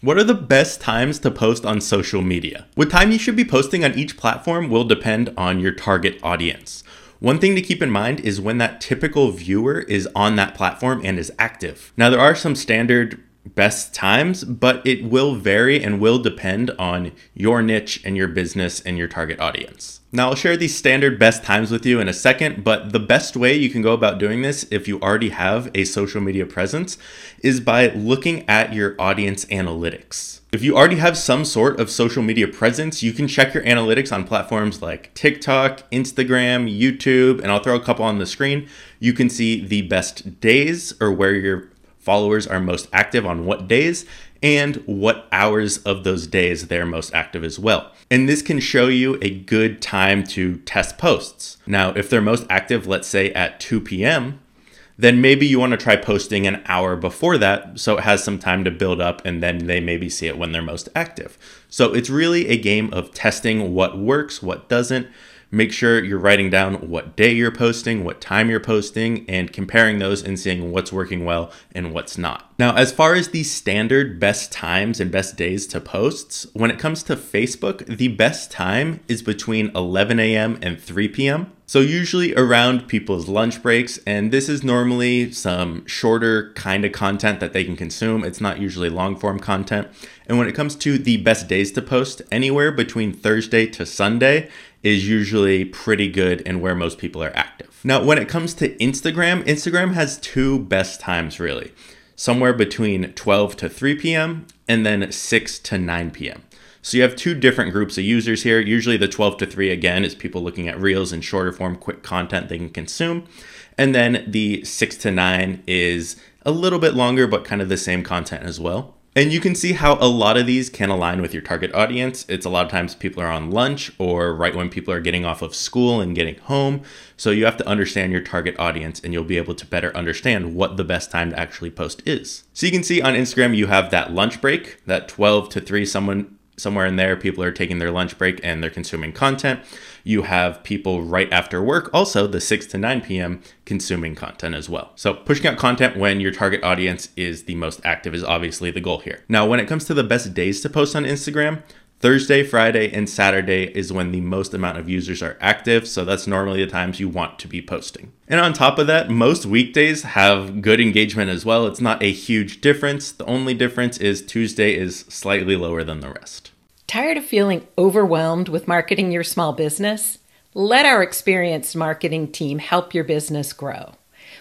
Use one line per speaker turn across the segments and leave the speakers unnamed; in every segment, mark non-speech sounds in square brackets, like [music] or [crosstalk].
What are the best times to post on social media? What time you should be posting on each platform will depend on your target audience. One thing to keep in mind is when that typical viewer is on that platform and is active. Now, there are some standard best times, but it will vary and will depend on your niche and your business and your target audience. Now, I'll share these standard best times with you in a second, but the best way you can go about doing this if you already have a social media presence is by looking at your audience analytics. If you already have some sort of social media presence, you can check your analytics on platforms like TikTok, Instagram, YouTube, and I'll throw a couple on the screen. You can see the best days or where your followers are most active on what days and what hours of those days they're most active as well. And this can show you a good time to test posts. Now, if they're most active, let's say at 2 p.m., then maybe you want to try posting an hour before that so it has some time to build up and then they maybe see it when they're most active. So it's really a game of testing what works, what doesn't, Make sure you're writing down what day you're posting, what time you're posting, and comparing those and seeing what's working well and what's not. Now, as far as the standard best times and best days to posts, when it comes to Facebook, the best time is between 11 a.m. and 3 p.m. So, usually around people's lunch breaks, and this is normally some shorter kind of content that they can consume. It's not usually long form content. And when it comes to the best days to post, anywhere between Thursday to Sunday is usually pretty good and where most people are active. Now, when it comes to Instagram, Instagram has two best times really somewhere between 12 to 3 p.m. and then 6 to 9 p.m. So you have two different groups of users here. Usually the 12 to 3 again is people looking at reels and shorter form quick content they can consume. And then the 6 to 9 is a little bit longer but kind of the same content as well. And you can see how a lot of these can align with your target audience. It's a lot of times people are on lunch or right when people are getting off of school and getting home. So you have to understand your target audience and you'll be able to better understand what the best time to actually post is. So you can see on Instagram, you have that lunch break, that 12 to 3, someone somewhere in there, people are taking their lunch break and they're consuming content. You have people right after work, also the 6 to 9 p.m., consuming content as well. So, pushing out content when your target audience is the most active is obviously the goal here. Now, when it comes to the best days to post on Instagram, Thursday, Friday, and Saturday is when the most amount of users are active, so that's normally the times you want to be posting. And on top of that, most weekdays have good engagement as well. It's not a huge difference. The only difference is Tuesday is slightly lower than the rest.
Tired of feeling overwhelmed with marketing your small business? Let our experienced marketing team help your business grow.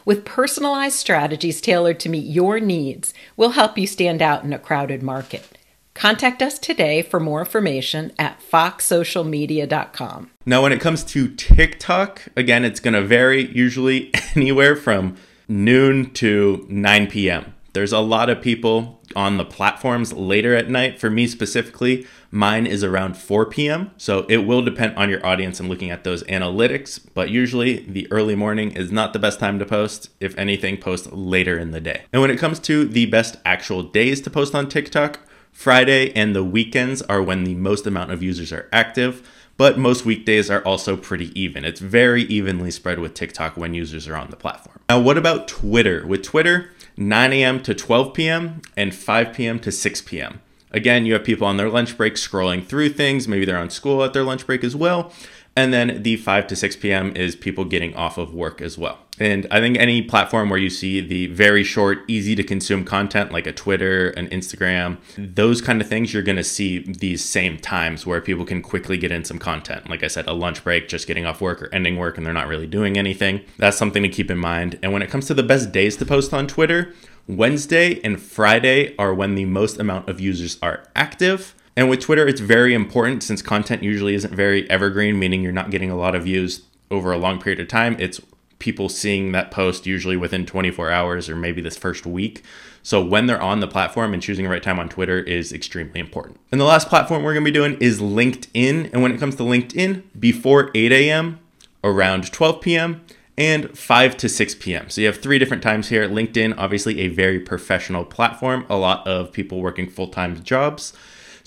With personalized strategies tailored to meet your needs, we'll help you stand out in a crowded market. Contact us today for more information at foxsocialmedia.com.
Now, when it comes to TikTok, again, it's going to vary usually [laughs] anywhere from noon to 9 p.m. There's a lot of people on the platforms later at night. For me specifically, mine is around 4 p.m. So it will depend on your audience and looking at those analytics, but usually the early morning is not the best time to post. If anything, post later in the day. And when it comes to the best actual days to post on TikTok, Friday and the weekends are when the most amount of users are active, but most weekdays are also pretty even. It's very evenly spread with TikTok when users are on the platform. Now, what about Twitter? With Twitter, 9 a.m. to 12 p.m. and 5 p.m. to 6 p.m. Again, you have people on their lunch break scrolling through things. Maybe they're on school at their lunch break as well. And then the 5 to 6 p.m. is people getting off of work as well. And I think any platform where you see the very short, easy to consume content like a Twitter, an Instagram, those kind of things, you're going to see these same times where people can quickly get in some content. Like I said, a lunch break, just getting off work or ending work and they're not really doing anything. That's something to keep in mind. And when it comes to the best days to post on Twitter, Wednesday and Friday are when the most amount of users are active. And with Twitter, it's very important since content usually isn't very evergreen, meaning you're not getting a lot of views over a long period of time. It's people seeing that post usually within 24 hours or maybe this first week. So when they're on the platform and choosing the right time on Twitter is extremely important. And the last platform we're to be doing is LinkedIn. And when it comes to LinkedIn, before 8 a.m., around 12 p.m., and 5 to 6 p.m. So you have three different times here. LinkedIn, obviously a very professional platform, a lot of people working full time jobs.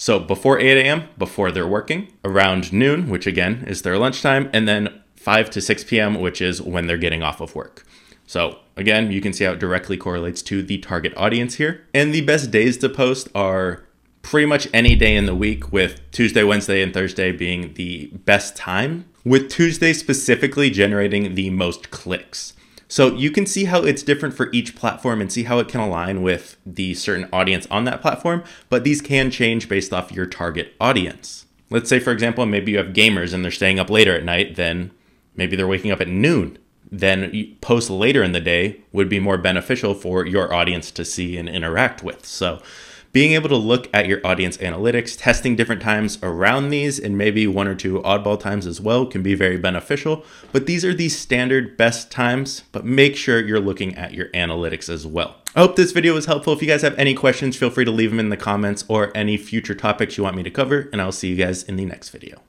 So before 8 a.m., before they're working, around noon, which again is their lunchtime, and then 5 to 6 p.m., which is when they're getting off of work. So again, you can see how it directly correlates to the target audience here. And the best days to post are pretty much any day in the week, with Tuesday, Wednesday, and Thursday being the best time, with Tuesday specifically generating the most clicks. So you can see how it's different for each platform and see how it can align with the certain audience on that platform, but these can change based off your target audience. Let's say, for example, maybe you have gamers and they're staying up later at night, then maybe they're waking up at noon. Then post later in the day would be more beneficial for your audience to see and interact with. So being able to look at your audience analytics, testing different times around these, and maybe one or two oddball times as well can be very beneficial. But these are the standard best times, but make sure you're looking at your analytics as well. I hope this video was helpful. If you guys have any questions, feel free to leave them in the comments or any future topics you want me to cover, and I'll see you guys in the next video.